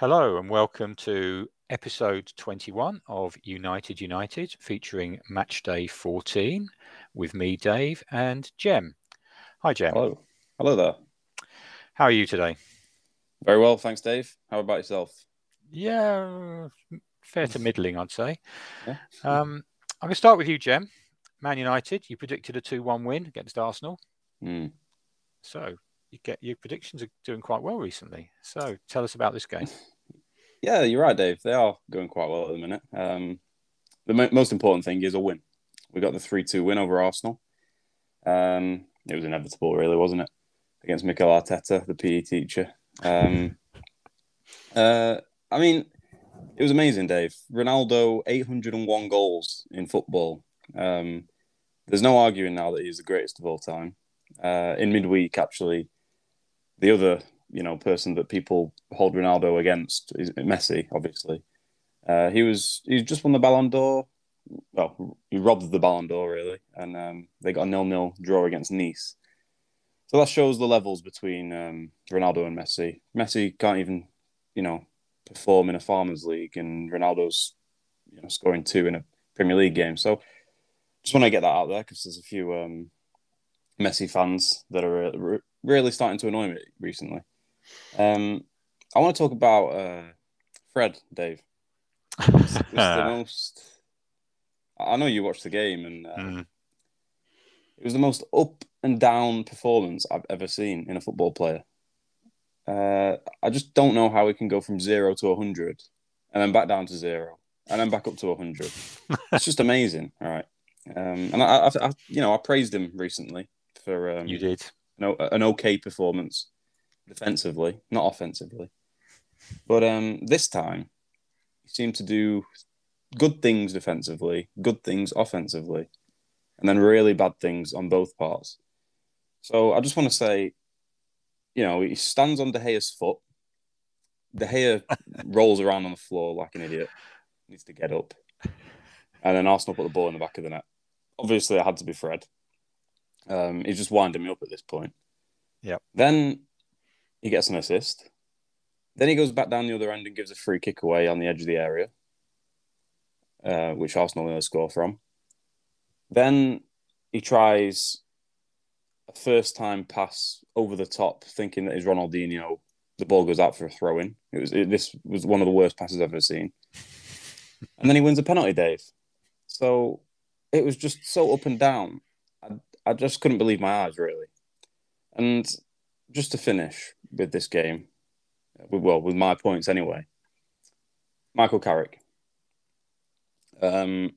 Hello and welcome to episode 21 of United United featuring match day 14 with me, Dave, and Jem. Hi, Jem. Hello. Hello there. How are you today? Very well, thanks, Dave. How about yourself? Yeah, fair to middling, I'd say. Yeah. Um, I'm going to start with you, Jem. Man United, you predicted a 2 1 win against Arsenal. Mm. So you get your predictions are doing quite well recently. So tell us about this game. Yeah, you're right, Dave. They are going quite well at the minute. Um, the mo- most important thing is a win. We got the 3 2 win over Arsenal. Um, it was inevitable, really, wasn't it? Against Mikel Arteta, the PE teacher. Um, uh, I mean, it was amazing, Dave. Ronaldo, 801 goals in football. Um, there's no arguing now that he's the greatest of all time. Uh, in midweek, actually, the other you know person that people hold Ronaldo against is Messi, obviously. Uh, he was he just won the Ballon d'Or. Well, he robbed the Ballon d'Or really, and um, they got a nil-nil draw against Nice. So that shows the levels between um, Ronaldo and Messi. Messi can't even, you know, perform in a Farmers League, and Ronaldo's, you know, scoring two in a Premier League game. So just want to get that out there because there's a few um, Messi fans that are really starting to annoy me recently. Um, I want to talk about uh, Fred, Dave. It's, it's the most. I know you watched the game, and uh, mm. it was the most up and down performance I've ever seen in a football player. Uh, I just don't know how he can go from zero to hundred, and then back down to zero, and then back up to hundred. it's just amazing, all right. Um, and I, I, I, you know, I praised him recently for um, you did an, an okay performance defensively, not offensively. But um, this time, he seemed to do good things defensively, good things offensively, and then really bad things on both parts. So I just want to say, you know, he stands on De Gea's foot. De Gea rolls around on the floor like an idiot. Needs to get up. And then Arsenal put the ball in the back of the net. Obviously, it had to be Fred. Um, he's just winding me up at this point. Yeah. Then he gets an assist. Then he goes back down the other end and gives a free kick away on the edge of the area, uh, which Arsenal will score from. Then he tries a first time pass over the top, thinking that he's Ronaldinho. The ball goes out for a throw in. It was it, this was one of the worst passes I've ever seen. and then he wins a penalty, Dave. So it was just so up and down. I, I just couldn't believe my eyes, really. And just to finish with this game, well, with my points anyway, Michael Carrick. Um,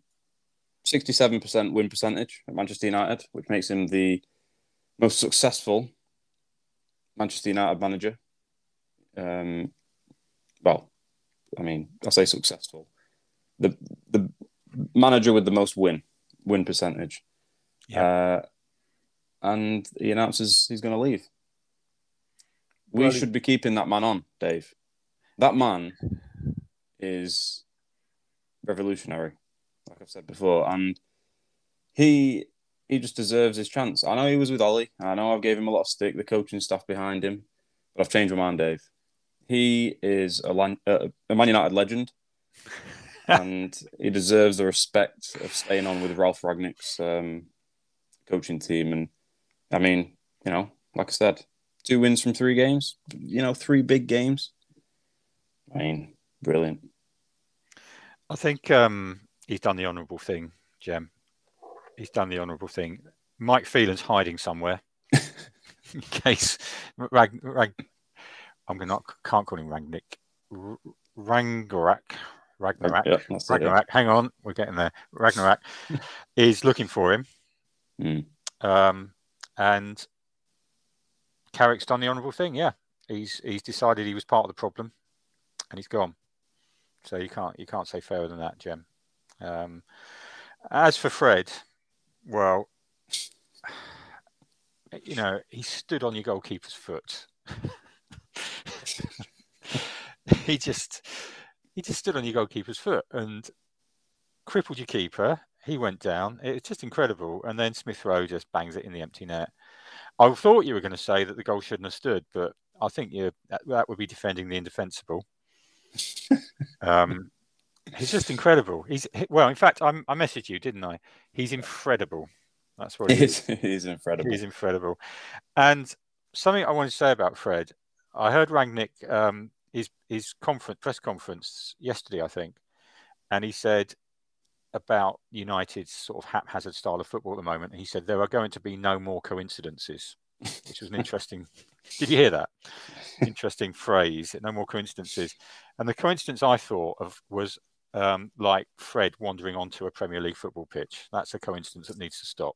67% win percentage at Manchester United, which makes him the most successful Manchester United manager. Um, well, I mean, I say successful. The the manager with the most win win percentage. Yeah. Uh, and he announces he's going to leave. We well, should be keeping that man on, Dave. That man is revolutionary, like I've said before, and he he just deserves his chance. I know he was with Ollie. I know I've gave him a lot of stick, the coaching staff behind him, but I've changed my mind, Dave. He is a, uh, a Man United legend, and he deserves the respect of staying on with Ralph Rangnick's um, coaching team. And I mean, you know, like I said, two wins from three games. You know, three big games. I mean, brilliant. I think um, he's done the honourable thing, Jem. He's done the honourable thing. Mike Phelan's hiding somewhere in case Rag, Rag I'm gonna not can't call him Rangnick. Rangorak. Ragnarak. Yeah, Ragnarak. It, yeah. Hang on, we're getting there. Ragnarak is looking for him. Mm. Um, and Carrick's done the honourable thing. Yeah, he's he's decided he was part of the problem, and he's gone. So you can't you can't say fairer than that, Jem. Um, as for Fred, well, you know he stood on your goalkeeper's foot. he just he just stood on your goalkeeper's foot and crippled your keeper. He went down. It's just incredible. And then Smith Rowe just bangs it in the empty net. I thought you were going to say that the goal shouldn't have stood, but I think you that, that would be defending the indefensible. um, he's just incredible. He's well, in fact, I'm, I messaged you, didn't I? He's incredible. That's what he is. He's incredible. He's incredible. And something I want to say about Fred, I heard Rangnick um, his his conference press conference yesterday, I think, and he said about United's sort of haphazard style of football at the moment. He said there are going to be no more coincidences, which was an interesting. did you hear that? Interesting phrase. No more coincidences. And the coincidence I thought of was um, like Fred wandering onto a Premier League football pitch. That's a coincidence that needs to stop.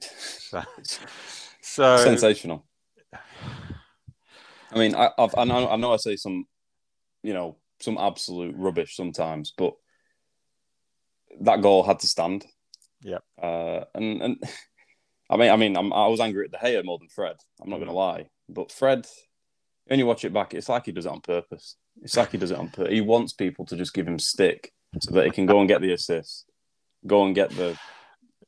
So, so sensational. I mean, I, I've, I know, I know, I say some, you know, some absolute rubbish sometimes, but that goal had to stand. Yeah. Uh, and and I mean, I mean, I'm, i was angry at De Gea more than Fred. I'm not going to lie, but Fred, when you watch it back, it's like he does it on purpose. It's like he does it on purpose. He wants people to just give him stick so that he can go and get the assist, go and get the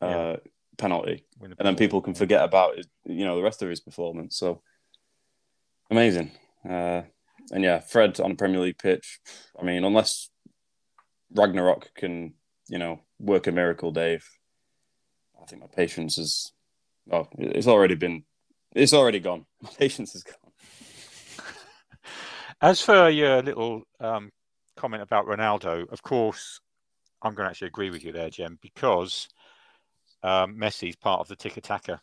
uh, yeah. penalty, and then people can forget about his, you know the rest of his performance. So amazing. Uh, and yeah, Fred on a Premier League pitch. I mean, unless Ragnarok can, you know, work a miracle, Dave. I think my patience is. Oh, it's already been. It's already gone. My patience is gone. As for your little um, comment about Ronaldo, of course, I'm going to actually agree with you there, Jem, because um, Messi's part of the tick taka,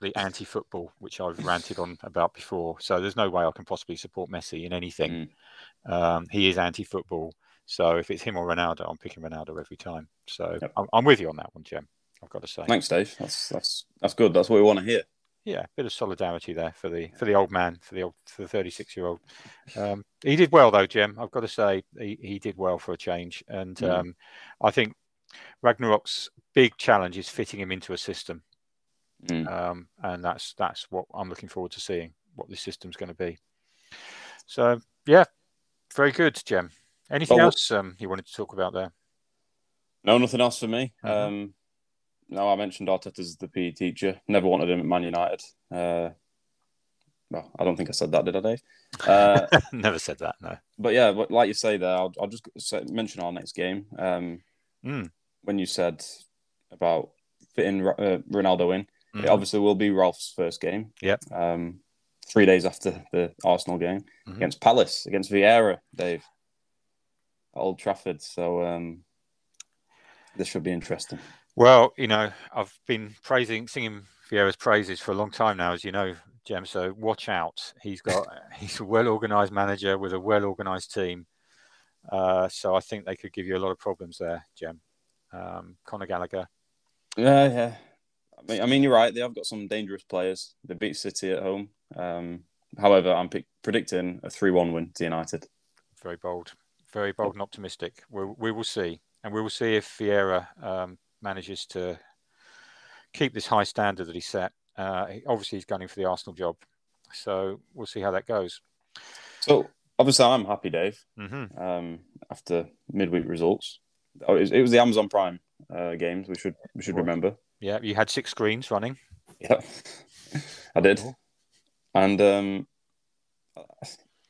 the anti football, which I've ranted on about before. So there's no way I can possibly support Messi in anything. Mm. Um, he is anti football. So if it's him or Ronaldo, I'm picking Ronaldo every time. So yep. I'm, I'm, with you on that one, Jim. I've got to say. Thanks, Dave. That's that's that's good. That's what we want to hear yeah, a bit of solidarity there for the for the old man, for the old for the 36 year old. Um, he did well though, Jim. I've got to say he, he did well for a change, and mm. um, I think Ragnarok's big challenge is fitting him into a system, mm. um, and that's that's what I'm looking forward to seeing what this system's going to be. So yeah, very good, Jim. Anything else um, you wanted to talk about there? No, nothing else for me. Mm-hmm no, I mentioned Arteta as the PE teacher. Never wanted him at Man United. Uh, well, I don't think I said that, did I, Dave? Uh, Never said that, no. But yeah, but like you say there, I'll, I'll just say, mention our next game. Um, mm. When you said about fitting uh, Ronaldo in, mm. it obviously will be Ralph's first game. Yep. Um, three days after the Arsenal game mm-hmm. against Palace, against Vieira, Dave, Old Trafford. So um, this should be interesting. Well, you know, I've been praising, singing Vieira's praises for a long time now, as you know, Jem. So watch out. He's got, he's a well organised manager with a well organised team. Uh, so I think they could give you a lot of problems there, Jem. Um, Conor Gallagher. Yeah, yeah. I mean, I mean, you're right. They have got some dangerous players. They beat City at home. Um, however, I'm pick, predicting a 3 1 win to United. Very bold. Very bold and optimistic. we we will see. And we will see if Vieira um, manages to keep this high standard that he set. Uh, obviously, he's gunning for the Arsenal job, so we'll see how that goes. So, obviously, I'm happy, Dave. Mm-hmm. Um, after midweek results, oh, it, was, it was the Amazon Prime uh, games. We should we should remember. Yeah, you had six screens running. Yeah, I did, and um,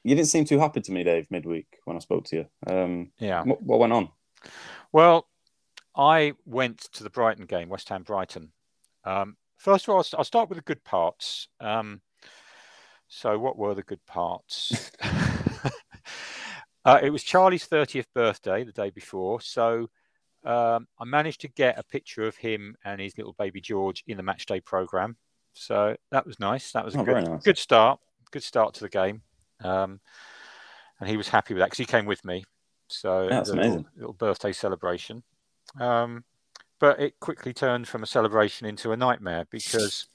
you didn't seem too happy to me, Dave, midweek when I spoke to you. Um, yeah, what, what went on? Well, I went to the Brighton game, West Ham Brighton. Um, first of all, I'll start with the good parts. Um, so, what were the good parts? uh, it was Charlie's 30th birthday the day before. So, um, I managed to get a picture of him and his little baby George in the matchday program. So, that was nice. That was a oh, good, nice. good start. Good start to the game. Um, and he was happy with that because he came with me. So, that's amazing. Little, little birthday celebration. Um, but it quickly turned from a celebration into a nightmare because,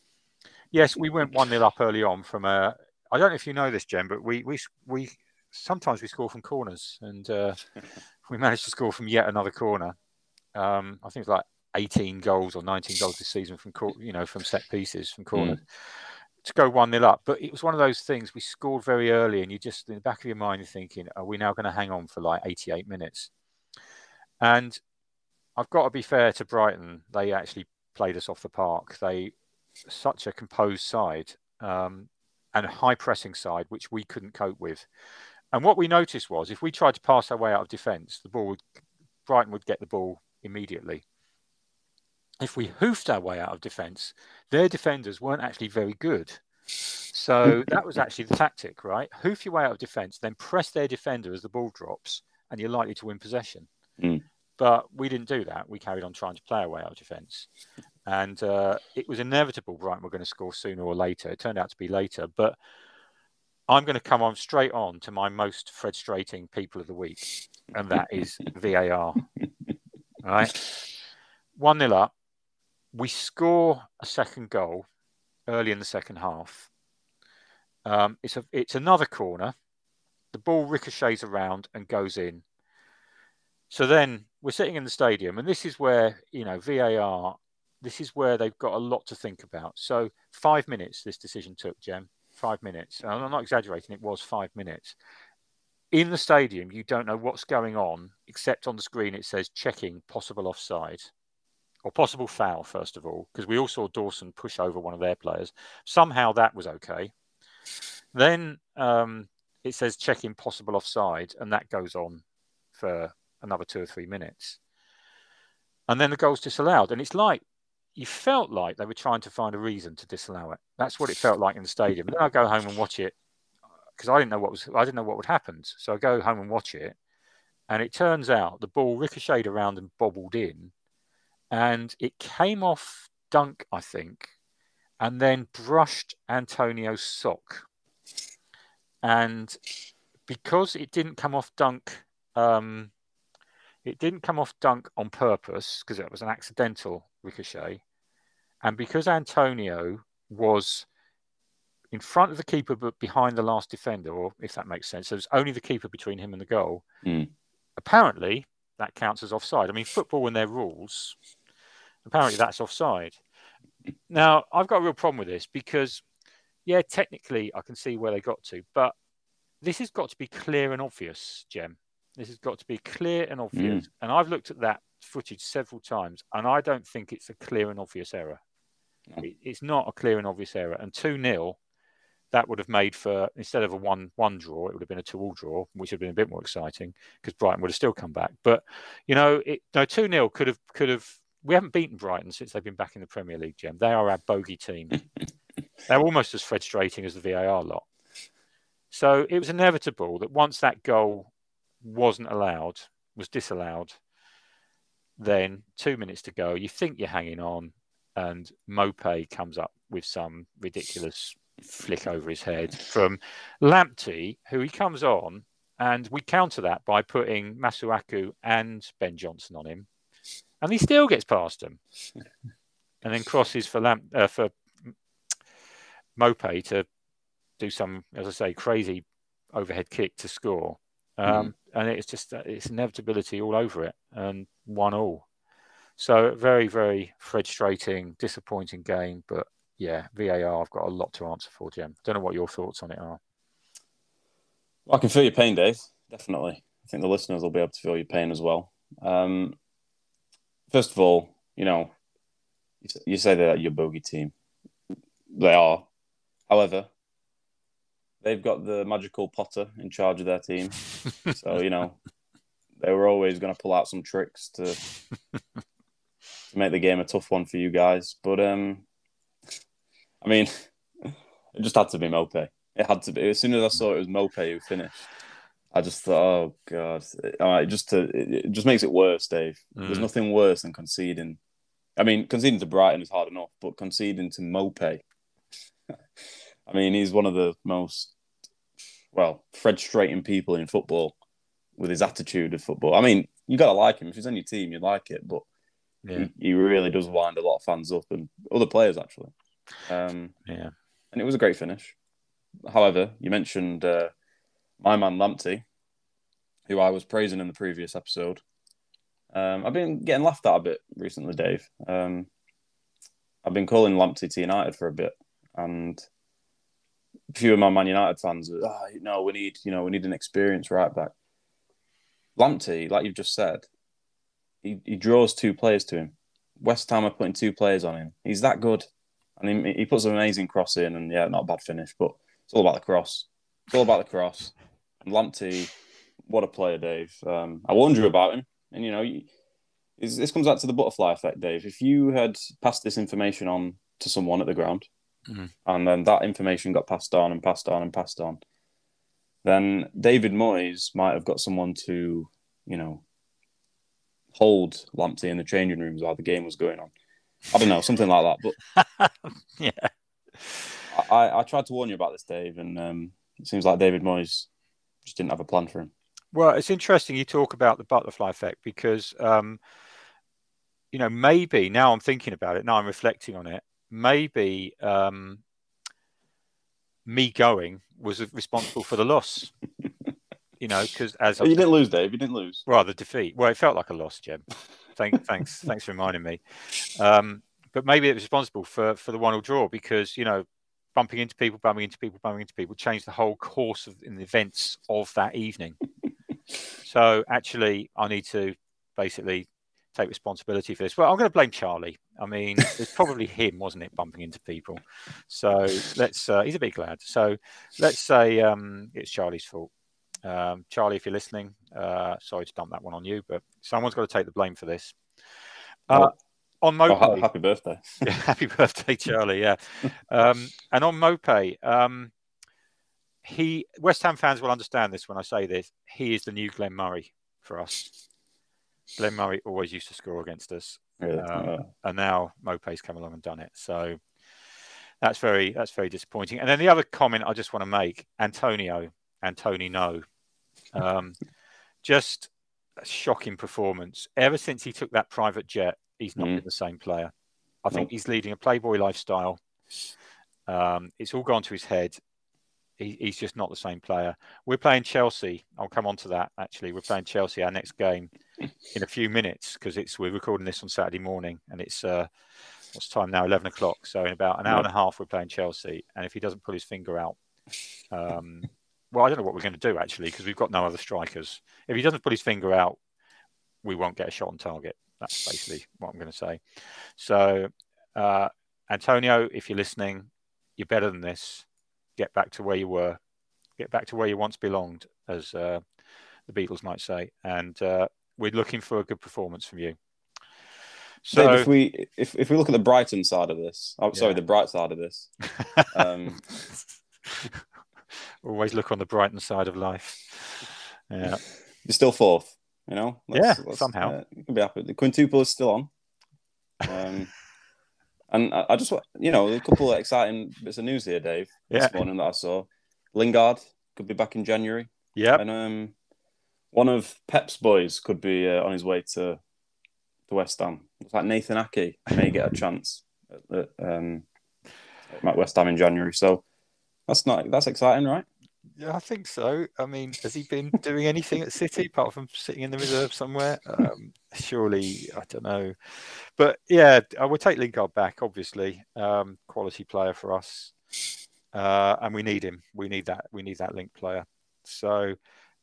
yes, we went 1 0 up early on from a. I don't know if you know this, Jen, but we, we, we sometimes we score from corners and uh, we managed to score from yet another corner. Um, I think it's like 18 goals or 19 goals this season from you know from set pieces from corners mm. To go one 0 up. But it was one of those things we scored very early, and you just in the back of your mind you're thinking, are we now going to hang on for like 88 minutes? And I've got to be fair to Brighton. They actually played us off the park. They such a composed side um, and a high pressing side, which we couldn't cope with. And what we noticed was if we tried to pass our way out of defence, the ball would, Brighton would get the ball immediately. If we hoofed our way out of defence, their defenders weren't actually very good. So that was actually the tactic, right? Hoof your way out of defence, then press their defender as the ball drops, and you're likely to win possession. Mm. But we didn't do that. We carried on trying to play our way out of defence. And uh, it was inevitable Brighton were going to score sooner or later. It turned out to be later. But I'm going to come on straight on to my most frustrating people of the week, and that is VAR. All right. 1 0 up. We score a second goal early in the second half. Um, it's a it's another corner. The ball ricochets around and goes in. So then we're sitting in the stadium, and this is where you know VAR. This is where they've got a lot to think about. So five minutes this decision took, Jem. Five minutes. And I'm not exaggerating. It was five minutes. In the stadium, you don't know what's going on, except on the screen it says checking possible offside or possible foul, first of all, because we all saw Dawson push over one of their players. Somehow that was okay. Then um, it says checking possible offside, and that goes on for another two or three minutes. And then the goal's disallowed. And it's like you felt like they were trying to find a reason to disallow it. That's what it felt like in the stadium. And then I go home and watch it because I didn't know what was I didn't know what would happen. So I go home and watch it, and it turns out the ball ricocheted around and bobbled in, and it came off Dunk, I think, and then brushed Antonio's sock. And because it didn't come off Dunk, um, it didn't come off Dunk on purpose because it was an accidental ricochet. And because Antonio was in front of the keeper but behind the last defender, or if that makes sense, so there's only the keeper between him and the goal. Mm. Apparently, that counts as offside. I mean, football and their rules, apparently that's offside. Now, I've got a real problem with this because, yeah, technically I can see where they got to, but this has got to be clear and obvious, Jem. This has got to be clear and obvious. Mm. And I've looked at that footage several times, and I don't think it's a clear and obvious error. No. It, it's not a clear and obvious error. And 2 0, that would have made for, instead of a 1 1 draw, it would have been a 2 all draw, which would have been a bit more exciting because Brighton would have still come back. But, you know, it, no, 2 0 could have, could have, we haven't beaten Brighton since they've been back in the Premier League, Jem. They are our bogey team. They're almost as frustrating as the VAR lot. So it was inevitable that once that goal wasn't allowed, was disallowed, then two minutes to go, you think you're hanging on, and Maupay comes up with some ridiculous flick over his head from Lamptey, who he comes on, and we counter that by putting Masuaku and Ben Johnson on him, and he still gets past them, and then crosses for Lamp uh, for Maupay to do some, as I say, crazy overhead kick to score. Um, mm. And it's just it's inevitability all over it, and one all. So very, very frustrating, disappointing game. But yeah, VAR, I've got a lot to answer for, Jim. Don't know what your thoughts on it are. Well, I can feel your pain, Dave. Definitely. I think the listeners will be able to feel your pain as well. Um, first of all, you know, you say that your bogey team. They are. However, they've got the magical Potter in charge of their team. so, you know, they were always going to pull out some tricks to to make the game a tough one for you guys. But um I mean, it just had to be Maupay. It had to be. As soon as I saw it was Maupay who finished, I just thought, oh god, it, just to, it just makes it worse, Dave. Mm. There's nothing worse than conceding. I mean, conceding to Brighton is hard enough, but conceding to Maupay. I mean, he's one of the most well frustrating people in football with his attitude of football. I mean, you got to like him. If he's on your team, you like it, but yeah. he, he, really does wind a lot of fans up and other players actually. Um, yeah, and it was a great finish. However, you mentioned uh, my man Lamptey, who I was praising in the previous episode. Um, I've been getting laughed at a bit recently, Dave. Um, I've been calling Lamptey to United for a bit, and a few of my Man United fans, are, oh, no, we need, you know, we need an experienced right back. Lamptey, like you've just said, he, he draws two players to him. West Ham are putting two players on him. He's that good. And he, he puts an amazing cross in, and yeah, not a bad finish, but it's all about the cross. It's all about the cross. Lamptey, what a player, Dave. Um, I warned you about him, and you know, you, this comes back to the butterfly effect, Dave. If you had passed this information on to someone at the ground, Mhm. and then that information got passed on and passed on and passed on, then David Moyes might have got someone to, you know, hold Lamptey in the changing rooms while the game was going on. I don't know, something like that. But yeah. I, I tried to warn you about this, Dave, and um, it seems like David Moyes just didn't have a plan for him. Well, it's interesting you talk about the butterfly effect because, um, you know, maybe now I'm thinking about it, now I'm reflecting on it, maybe um, me going was responsible for the loss. you know, because as you didn't lose, Dave. You didn't lose. well, the defeat. Well, it felt like a loss, Jim. Thank, thanks, thanks for reminding me. Um, but maybe it was responsible for for the one-all draw because you know, bumping into people, bumping into people, bumping into people changed the whole course of in the events of that evening. so actually, I need to basically take responsibility for this. Well, I'm going to blame Charlie. I mean, it's probably him, wasn't it, bumping into people? So let's. Uh, he's a big lad. So let's say um, it's Charlie's fault. Um, Charlie, if you're listening, uh, sorry to dump that one on you, but someone's got to take the blame for this. Uh, On Oh, happy birthday. yeah, happy birthday, Charlie. Yeah. Um, and on Maupay, um, he West Ham fans will understand this when I say this. He is the new Glenn Murray for us. Glenn Murray always used to score against us, Really. Um, and now Maupay's come along and done it. So that's very that's very disappointing. And then the other comment I just want to make, Antonio, Antony no. Um, just a shocking performance. Ever since he took that private jet, he's not Mm. been the same player. I think he's leading a playboy lifestyle. Um, it's all gone to his head. He, he's just not the same player. We're playing Chelsea. I'll come on to that actually. We're playing Chelsea our next game in a few minutes because it's we're recording this on Saturday morning and it's uh, what's time now? Eleven o'clock. So in about an hour and a half we're playing Chelsea. And if he doesn't pull his finger out, um, well, I don't know what we're going to do actually because we've got no other strikers. If he doesn't put his finger out, we won't get a shot on target. That's basically what I'm going to say. So, uh, Antonio, if you're listening, you're better than this. Get back to where you were. Get back to where you once belonged, as uh, the Beatles might say. And uh, we're looking for a good performance from you. So, Dave, if we if, if we look at the Brighton side of this, oh, sorry, the bright side of this, um, always look on the Brighton side of life. Yeah. you're still fourth. You know, Yeah, somehow. uh, you can be happy. The quintuple is still on. Um, and I, I just want you know a couple of exciting bits of news here, Dave. Yeah. This morning that I saw, Lingard could be back in January, Yeah, and um, one of Pep's boys could be uh, on his way to to West Ham. It's like Nathan Ake may get a chance at, at, um, at West Ham in January. So that's not that's exciting, right? Yeah, I think so. I mean, has he been doing anything at City apart from sitting in the reserve somewhere? Um, surely, I don't know. But yeah, I would take Lingard back, obviously. Um, quality player for us. Uh, and we need him. We need that. We need that link player. So,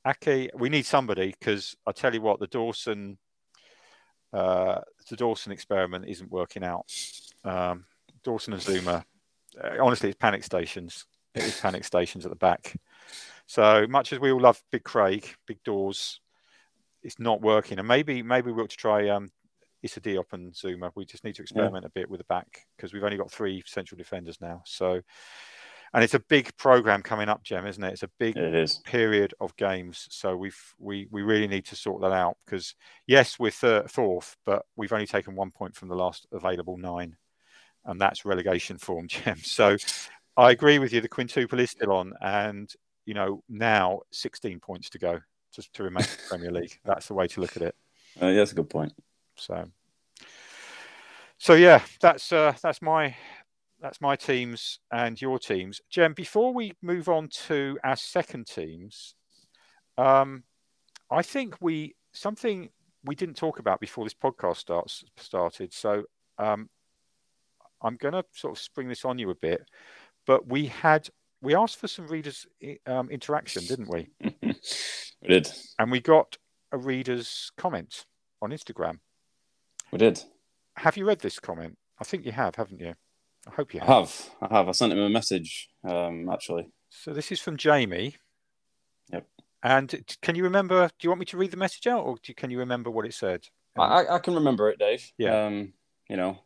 Ake, we need somebody because I tell you what, the Dawson, uh, the Dawson experiment isn't working out. Um, Dawson and Zouma, uh, honestly, it's panic stations. It is panic stations at the back. So much as we all love Big Craig, Big Doors, it's not working. And maybe maybe we'll try um, Issa Diop and Zouma. We just need to experiment a bit with the back because we've only got three central defenders now. So, and it's a big program coming up, Jem, isn't it? It's a big It period of games. So we've we we really need to sort that out because yes, we're third, fourth, but we've only taken one point from the last available nine, and that's relegation form, Jem. So I agree with you. The quintuple is still on, and you know now 16 points to go just to remain in the Premier League. That's the way to look at it. Uh, yeah, that's a good point. So, so yeah, that's uh, that's my that's my teams and your teams. Jem, before we move on to our second teams, um, I think we something we didn't talk about before this podcast starts started. So um, I'm going to sort of spring this on you a bit, but we had we asked for some readers um, interaction, didn't we? we did. And we got a reader's comment on Instagram. We did. Have you read this comment? I think you have, haven't you? I hope you have. I have. I have. I sent him a message, um, actually. So this is from Jamie. Yep. And can you remember? Do you want me to read the message out, or you, can you remember what it said? I, I can remember it, Dave. Yeah. Um, you know,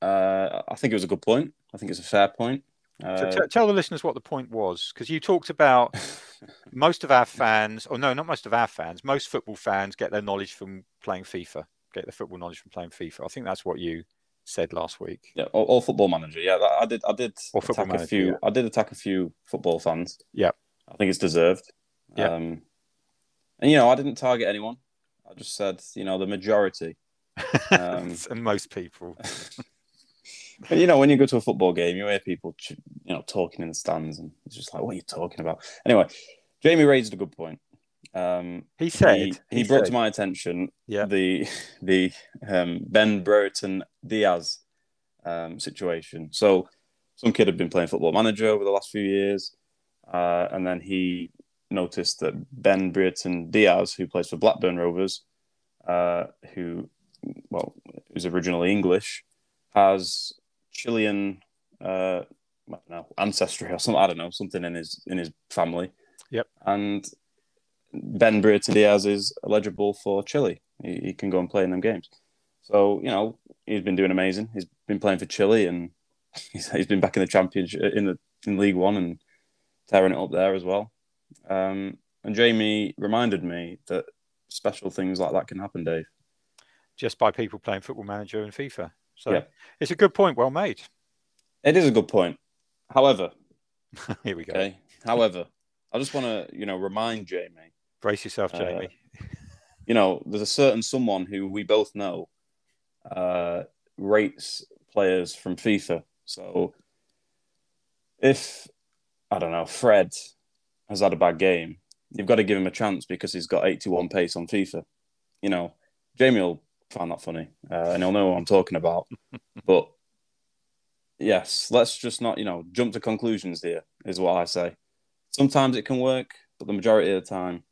uh, I think it was a good point. I think it's a fair point. Uh, t- tell the listeners what the point was, because you talked about most of our fans, or no, not most of our fans. Most football fans get their knowledge from playing FIFA. Get their football knowledge from playing FIFA. I think that's what you said last week. Yeah, or, or football manager. Yeah, that, I did. I did Or attack Football a few. yeah. I did attack a few football fans. Yeah. I think it's deserved. Yeah. Um, and you know, I didn't target anyone. I just said, you know, the majority. Um, and most people. But you know, when you go to a football game, you hear people, you know, talking in the stands, and it's just like, what are you talking about? Anyway, Jamie raised a good point. Um, He said he, he brought said- to my attention Yeah. the the um, Ben Brereton Diaz um, situation. So, some kid had been playing Football Manager over the last few years, uh, and then he noticed that Ben Brereton Diaz, who plays for Blackburn Rovers, uh, who well is originally English, has Chilean uh, I don't know ancestry or something. I don't know something in his in his family. Yep. And Ben Brereton Diaz is eligible for Chile. He, he can go and play in them games. So you know he's been doing amazing. He's been playing for Chile and he's, he's been back in the championship in the in League One and tearing it up there as well. Um, and Jamie reminded me that special things like that can happen, Dave. just by people playing Football Manager and FIFA. So Yeah. it's a good point. Well made. It is a good point. However, Here we go. okay. However, I just want to you know remind Jamie. Brace yourself, Uh, Jamie. you know, there's a certain someone who we both know uh, rates players from FIFA. So if I don't know, Fred has had a bad game, you've got to give him a chance because he's got 81 pace on FIFA. You know, Jamie will find that funny uh, and he'll know what I'm talking about. but yes, let's just not, you know, jump to conclusions here, is what I say. Sometimes it can work, but the majority of the time,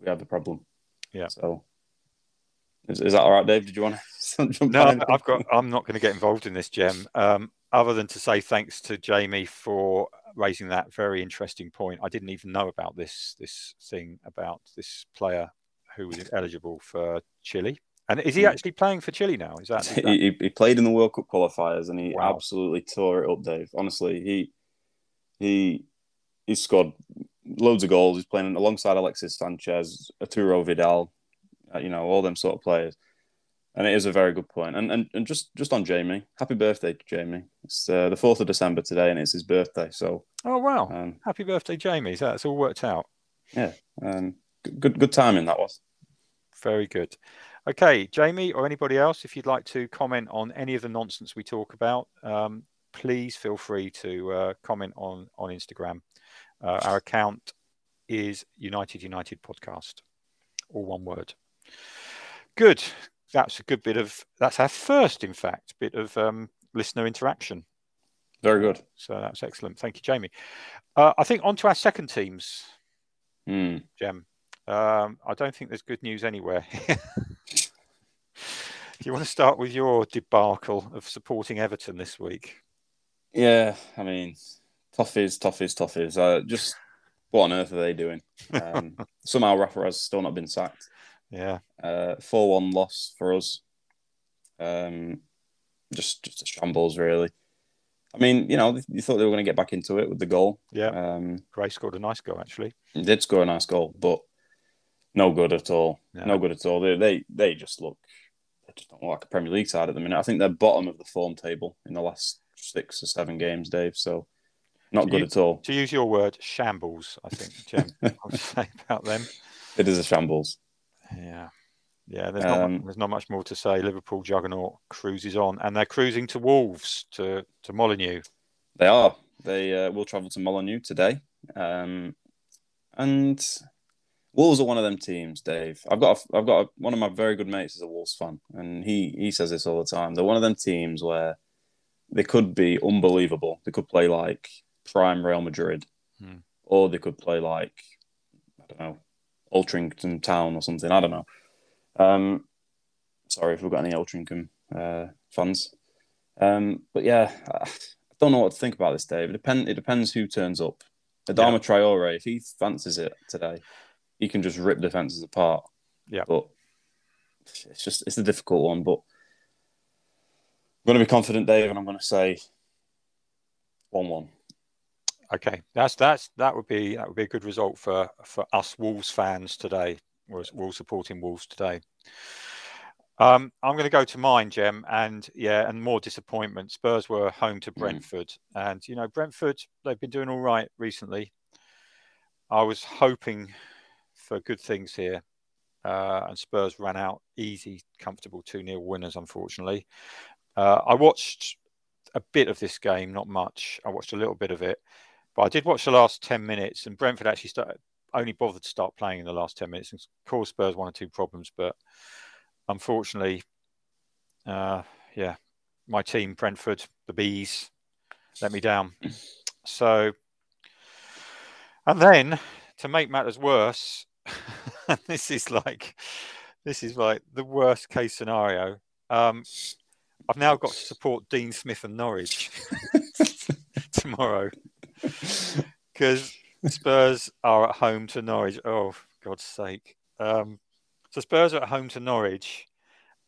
we have a problem. Yeah. So, is, is that all right, Dave? Did you want to jump No, in? I've got. I'm not going to get involved in this, Jem. Um, other than to say thanks to Jamie for raising that very interesting point. I didn't even know about this this thing about this player who was eligible for Chile. And is he Hmm. actually playing for Chile now? Is that, is that- he, he, played in the World Cup qualifiers and he Wow. absolutely tore it up, Dave. Honestly, he he he scored loads of goals. He's playing alongside Alexis Sanchez, Arturo Vidal, uh, you know, all them sort of players. And it is a very good point. And and, and just just on Jamie, happy birthday to Jamie. It's uh, the fourth of December today, and it's his birthday. So oh wow! um, Happy birthday, Jamie! So that's all worked out. Yeah, um, good good timing that was. Very good. Okay, Jamie or anybody else, if you'd like to comment on any of the nonsense we talk about, um, please feel free to uh, comment on on Instagram. Uh, our account is United United Podcast, all one word. Good. That's a good bit of. That's our first, in fact, bit of um, listener interaction. Very good. So that's excellent. Thank you, Jamie. Uh, I think on to our second teams. Hmm. Jem. Um, I don't think there's good news anywhere. Do you want to start with your debacle of supporting Everton this week? Yeah, I mean, toughies, toughies, toughies. Uh, just what on earth are they doing? Um, somehow Rafa has still not been sacked. Yeah, Uh, Four-one loss for us. Um, just just a shambles, really. I mean, you know, you thought they were going to get back into it with the goal. yeah. Um, Gray scored a nice goal actually. he did score a nice goal, but no good at all. No. No, good at all. They they they just look they just don't look like a Premier League side at the minute. I think they're bottom of the form table in the last six or seven games, Dave. So not Do good you- at all. To use your word, shambles. I think. I would say about them. It is a shambles. Yeah, yeah. There's not Um, much, there's not much more to say. Liverpool juggernaut cruises on, and they're cruising to Wolves to to Molineux. They are. They uh, will travel to Molineux today, um, and Wolves are one of them teams. Dave, I've got a, I've got a, one of my very good mates is a Wolves fan, and he he says this all the time. They're one of them teams where they could be unbelievable. They could play like prime Real Madrid, Hmm. or they could play like I don't know Altrincham Town or something. I don't know. Um, sorry if we've got any Altrincham uh, fans. Um, but yeah, I don't know what to think about this, Dave. It, depend, it depends who turns up. Adama Traore, if he fancies it today, he can just rip defenses apart. Yeah. But it's just it's a difficult one. But I'm going to be confident, Dave, and I'm going to say one-one. Okay, that's that's that would be that would be a good result for for us Wolves fans today. We're, we're supporting Wolves today. Um, I'm going to go to mine, Jem, and yeah, and more disappointment. Spurs were home to Brentford, mm. and you know Brentford they've been doing all right recently. I was hoping for good things here, uh, and Spurs ran out easy, comfortable two 0 winners. Unfortunately, uh, I watched a bit of this game, not much. I watched a little bit of it, but I did watch the last ten minutes, and Brentford actually started, only bothered to start playing in the last ten minutes and caused Spurs one or two problems, but unfortunately, uh, yeah, my team, Brentford, the Bees, let me down. So, and then to make matters worse, this is like, this is like the worst case scenario. Um, I've now got to support Dean Smith and Norwich tomorrow because Spurs are at home to Norwich. Oh, God's sake. Um, so Spurs are at home to Norwich,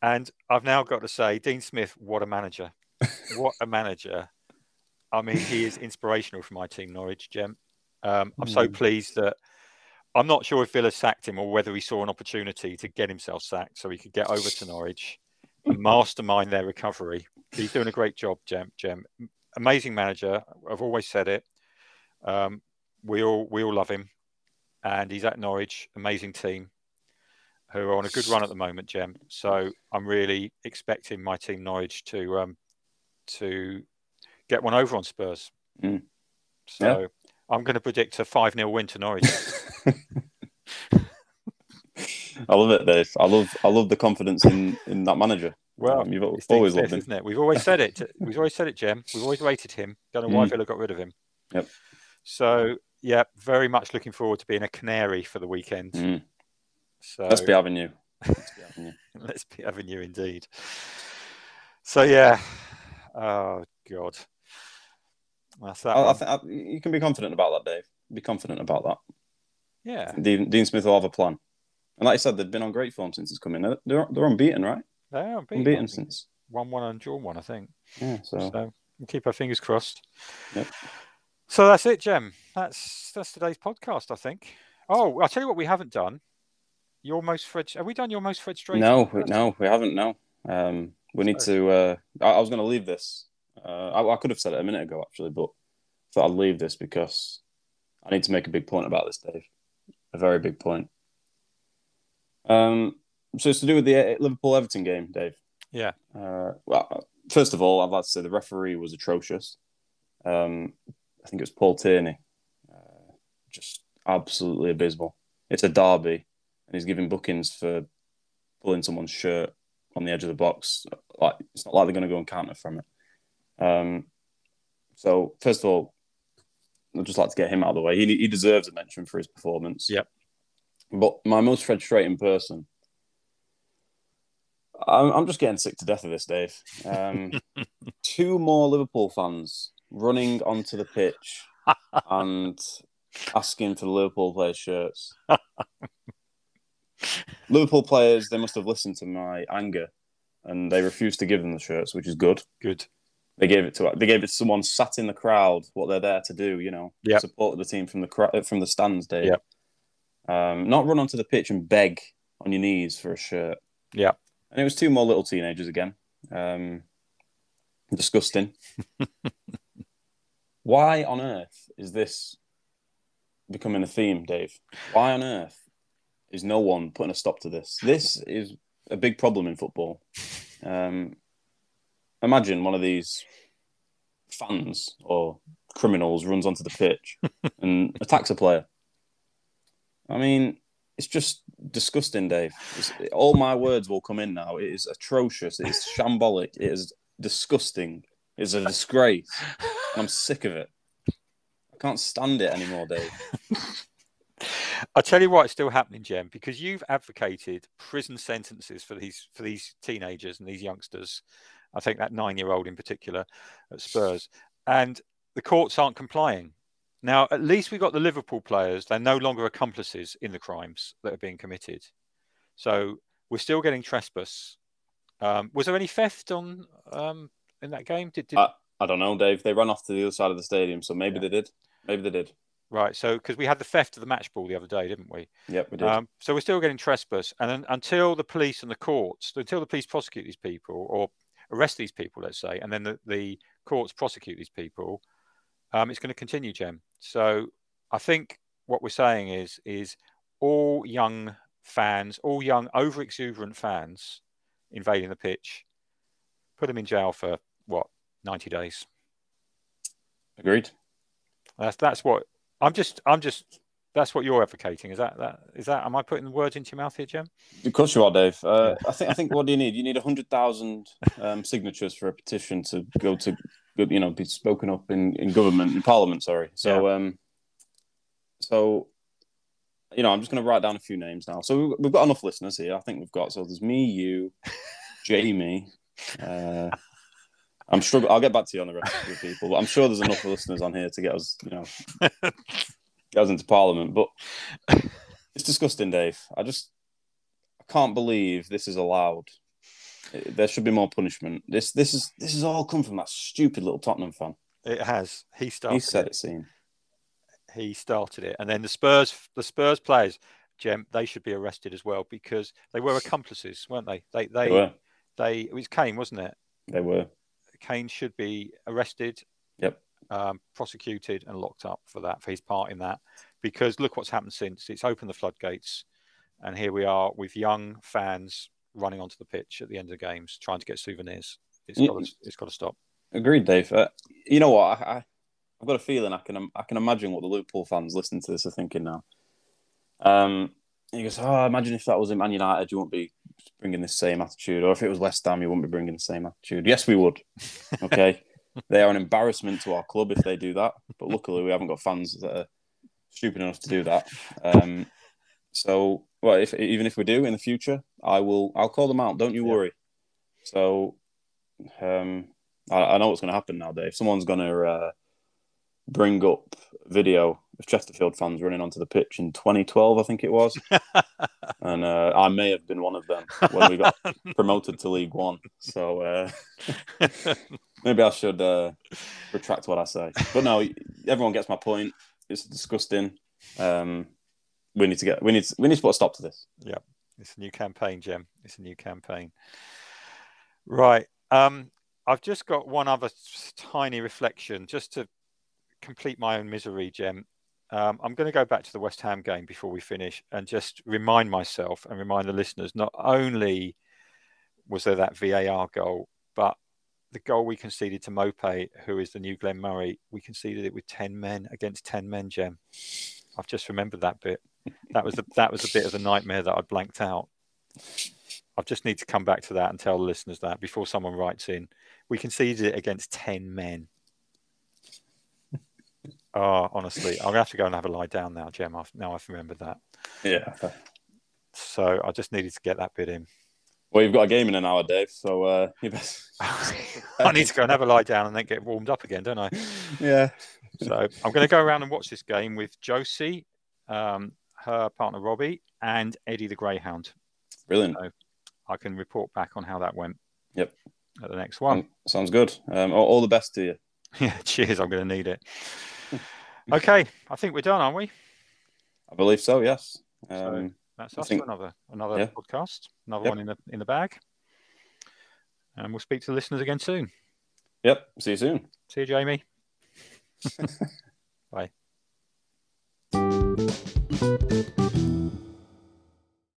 and I've now got to say, Dean Smith, what a manager! what a manager! I mean, he is inspirational for my team, Norwich. Jem. um, I'm so hmm. pleased that I'm not sure if Villa sacked him or whether he saw an opportunity to get himself sacked so he could get over to Norwich and mastermind their recovery. He's doing a great job, Jem. Jem, amazing manager. I've always said it. Um, we all we all love him, and he's at Norwich. Amazing team who are on a good run at the moment, Jem. So I'm really expecting my team Norwich to um, to get one over on Spurs. Mm. So yeah. I'm going to predict a 5 0 win to Norwich. I love it, Dave. I love I love the confidence in, in that manager. Well, um, you've always loved him, isn't it? We've always said it. We've always said it, Jem. We've always rated him. Don't know why mm. Villa got rid of him. Yep. So yeah, very much looking forward to being a canary for the weekend. Mm. So let's be having you. Let's be having you. let's be having you indeed. So yeah. Oh God. That's that. I, I think I, you can be confident about that, Dave. Be confident about that. Yeah. Dean, Dean Smith will have a plan. And like I said, they've been on great form since he's come in. They're, they're unbeaten, right? They are unbeaten, unbeaten since. 1 1 and drawn 1, I think. Yeah, so. so we'll keep our fingers crossed. Yep. So that's it, Jem. That's that's today's podcast, I think. Oh, I'll tell you what we haven't done. Your most Fred. Have we done your most Fred Straight? No, no, we haven't. No, um, we need to. Uh, I, I, was going to leave this. Uh, I, I, could have said it a minute ago, actually, but I thought I'd leave this because I need to make a big point about this, Dave. A very big point. Um, so it's to do with the Liverpool Everton game, Dave. Yeah. Uh, well, first of all, I'd like to say the referee was atrocious. Um, I think it was Paul Tierney. Uh, just absolutely abysmal. It's a derby, and he's giving bookings for pulling someone's shirt on the edge of the box. Like it's not like they're going to go and counter from it. Um, so first of all, I'd just like to get him out of the way. He he deserves a mention for his performance. Yep. But my most frustrating person, I'm, I'm just getting sick to death of this, Dave. Um, two more Liverpool fans running onto the pitch and asking for the Liverpool players' shirts. Liverpool players, they must have listened to my anger and they refused to give them the shirts, which is good. Good. They gave it to us. they gave it to someone sat in the crowd. What they're there to do, you know, yep. support the team from the from the stands, Dave. Um, not run onto the pitch and beg on your knees for a shirt. Yeah. And it was two more little teenagers again. Um, disgusting. Why on earth is this becoming a theme, Dave? Why on earth is no one putting a stop to this? This is a big problem in football. Um, imagine one of these fans or criminals runs onto the pitch and attacks a player. I mean, it's just disgusting, Dave. It's, all my words will come in now. It is atrocious. It is shambolic. It is disgusting. It's a disgrace. I'm sick of it. I can't stand it anymore, Dave. I'll tell you why it's still happening, Jem, because you've advocated prison sentences for these for these teenagers and these youngsters. I think that nine year old in particular at Spurs. And the courts aren't complying Now, at least we got the Liverpool players. They're no longer accomplices in the crimes that are being committed. So we're still getting trespass. Um, was there any theft on um, in that game? Did, did... I, I don't know, Dave. They ran off to the other side of the stadium, so maybe yeah. they did. Maybe they did. Right. So because we had the theft of the match ball the other day, didn't we? Yep, we did. Um, so we're still getting trespass, and then, until the police and the courts, until the police prosecute these people or arrest these people, let's say, and then the, the courts prosecute these people, um, it's going to continue, Jem. So I think what we're saying is is all young fans, all young over exuberant fans invading the pitch, put them in jail for what ninety days. Agreed. That's that's what I'm just I'm just that's what you're advocating. Is that that is that? Am I putting the words into your mouth here, Jem? Of course you are, Dave. Uh, I think I think what do you need? You need hundred thousand um, signatures for a petition to go to, you know, be spoken up in, in government in Parliament. Sorry. So yeah. um, so you know, I'm just going to write down a few names now. So we've got enough listeners here. I think we've got so there's me, you, Jamie. Uh, I'm struggling. I'll get back to you on the rest of the people, but I'm sure there's enough listeners on here to get us, you know, us into Parliament. But it's disgusting, Dave. I just I can't believe this is allowed. There should be more punishment. This this is this has all come from that stupid little Tottenham fan. It has. He started. He set it. Scene. He started it, and then the Spurs, the Spurs players, Jem, they should be arrested as well because they were accomplices, weren't they? They they they, were. they it was Kane, wasn't it? They were. Kane should be arrested. Yep. Um, prosecuted and locked up for that, for his part in that, because look what's happened since it's opened the floodgates, and here we are with young fans running onto the pitch at the end of the games trying to get souvenirs. It's got to, it's got to stop. Agreed, Dave. Uh, you know what? I, I, have got a feeling I can I can imagine what the Liverpool fans listening to this are thinking now. Um, he goes, "Oh, imagine if that was in Man United, you wouldn't be bringing the same attitude, or if it was West Ham, you wouldn't be bringing the same attitude." Yes, we would. Okay, they are an embarrassment to our club if they do that, but luckily we haven't got fans that are stupid enough to do that. Um, so, well, if even if we do in the future, I will. I'll call them out. Don't you worry. So, um, I, I, know what's going to happen now, Dave. Someone's going to uh, bring up video of Chesterfield fans running onto the pitch in 2012, I think it was, and uh, I may have been one of them when we got promoted to League One. So uh, maybe I should uh, retract what I say. But no, everyone gets my point. It's disgusting. Um, we need to get we need to, we need to put a stop to this. Yeah, it's a new campaign, Jem. It's a new campaign. Right. Um, I've just got one other tiny reflection, just to complete my own misery, Jem. Um, I'm going to go back to the West Ham game before we finish and just remind myself and remind the listeners not only was there that VAR goal, but the goal we conceded to Maupay, who is the new Glenn Murray, we conceded it with 10 men against 10 men, Jem. I've just remembered that bit. That was the, that was a bit of the nightmare that I blanked out. I just need to come back to that and tell the listeners that before someone writes in. We conceded it against 10 men. Oh, honestly, I'm gonna have to go and have a lie down now, Jem. I've, now I've remembered that. Yeah. So I just needed to get that bit in. Well, you've got a game in an hour, Dave. So uh, you best. I need to go and have a lie down and then get warmed up again, don't I? Yeah. so I'm going to go around and watch this game with Josie, um, her partner Robbie, and Eddie the Greyhound. Brilliant. So I can report back on how that went. Yep. At the next one. Sounds good. Um, all, all the best to you. Yeah. Cheers. I'm going to need it. okay, I think we're done, aren't we? I believe so. Yes. Um, so that's us think, for another another yeah. podcast, another yep. one in the in the bag, and we'll speak to the listeners again soon. Yep. See you soon. See you, Jamie. Bye.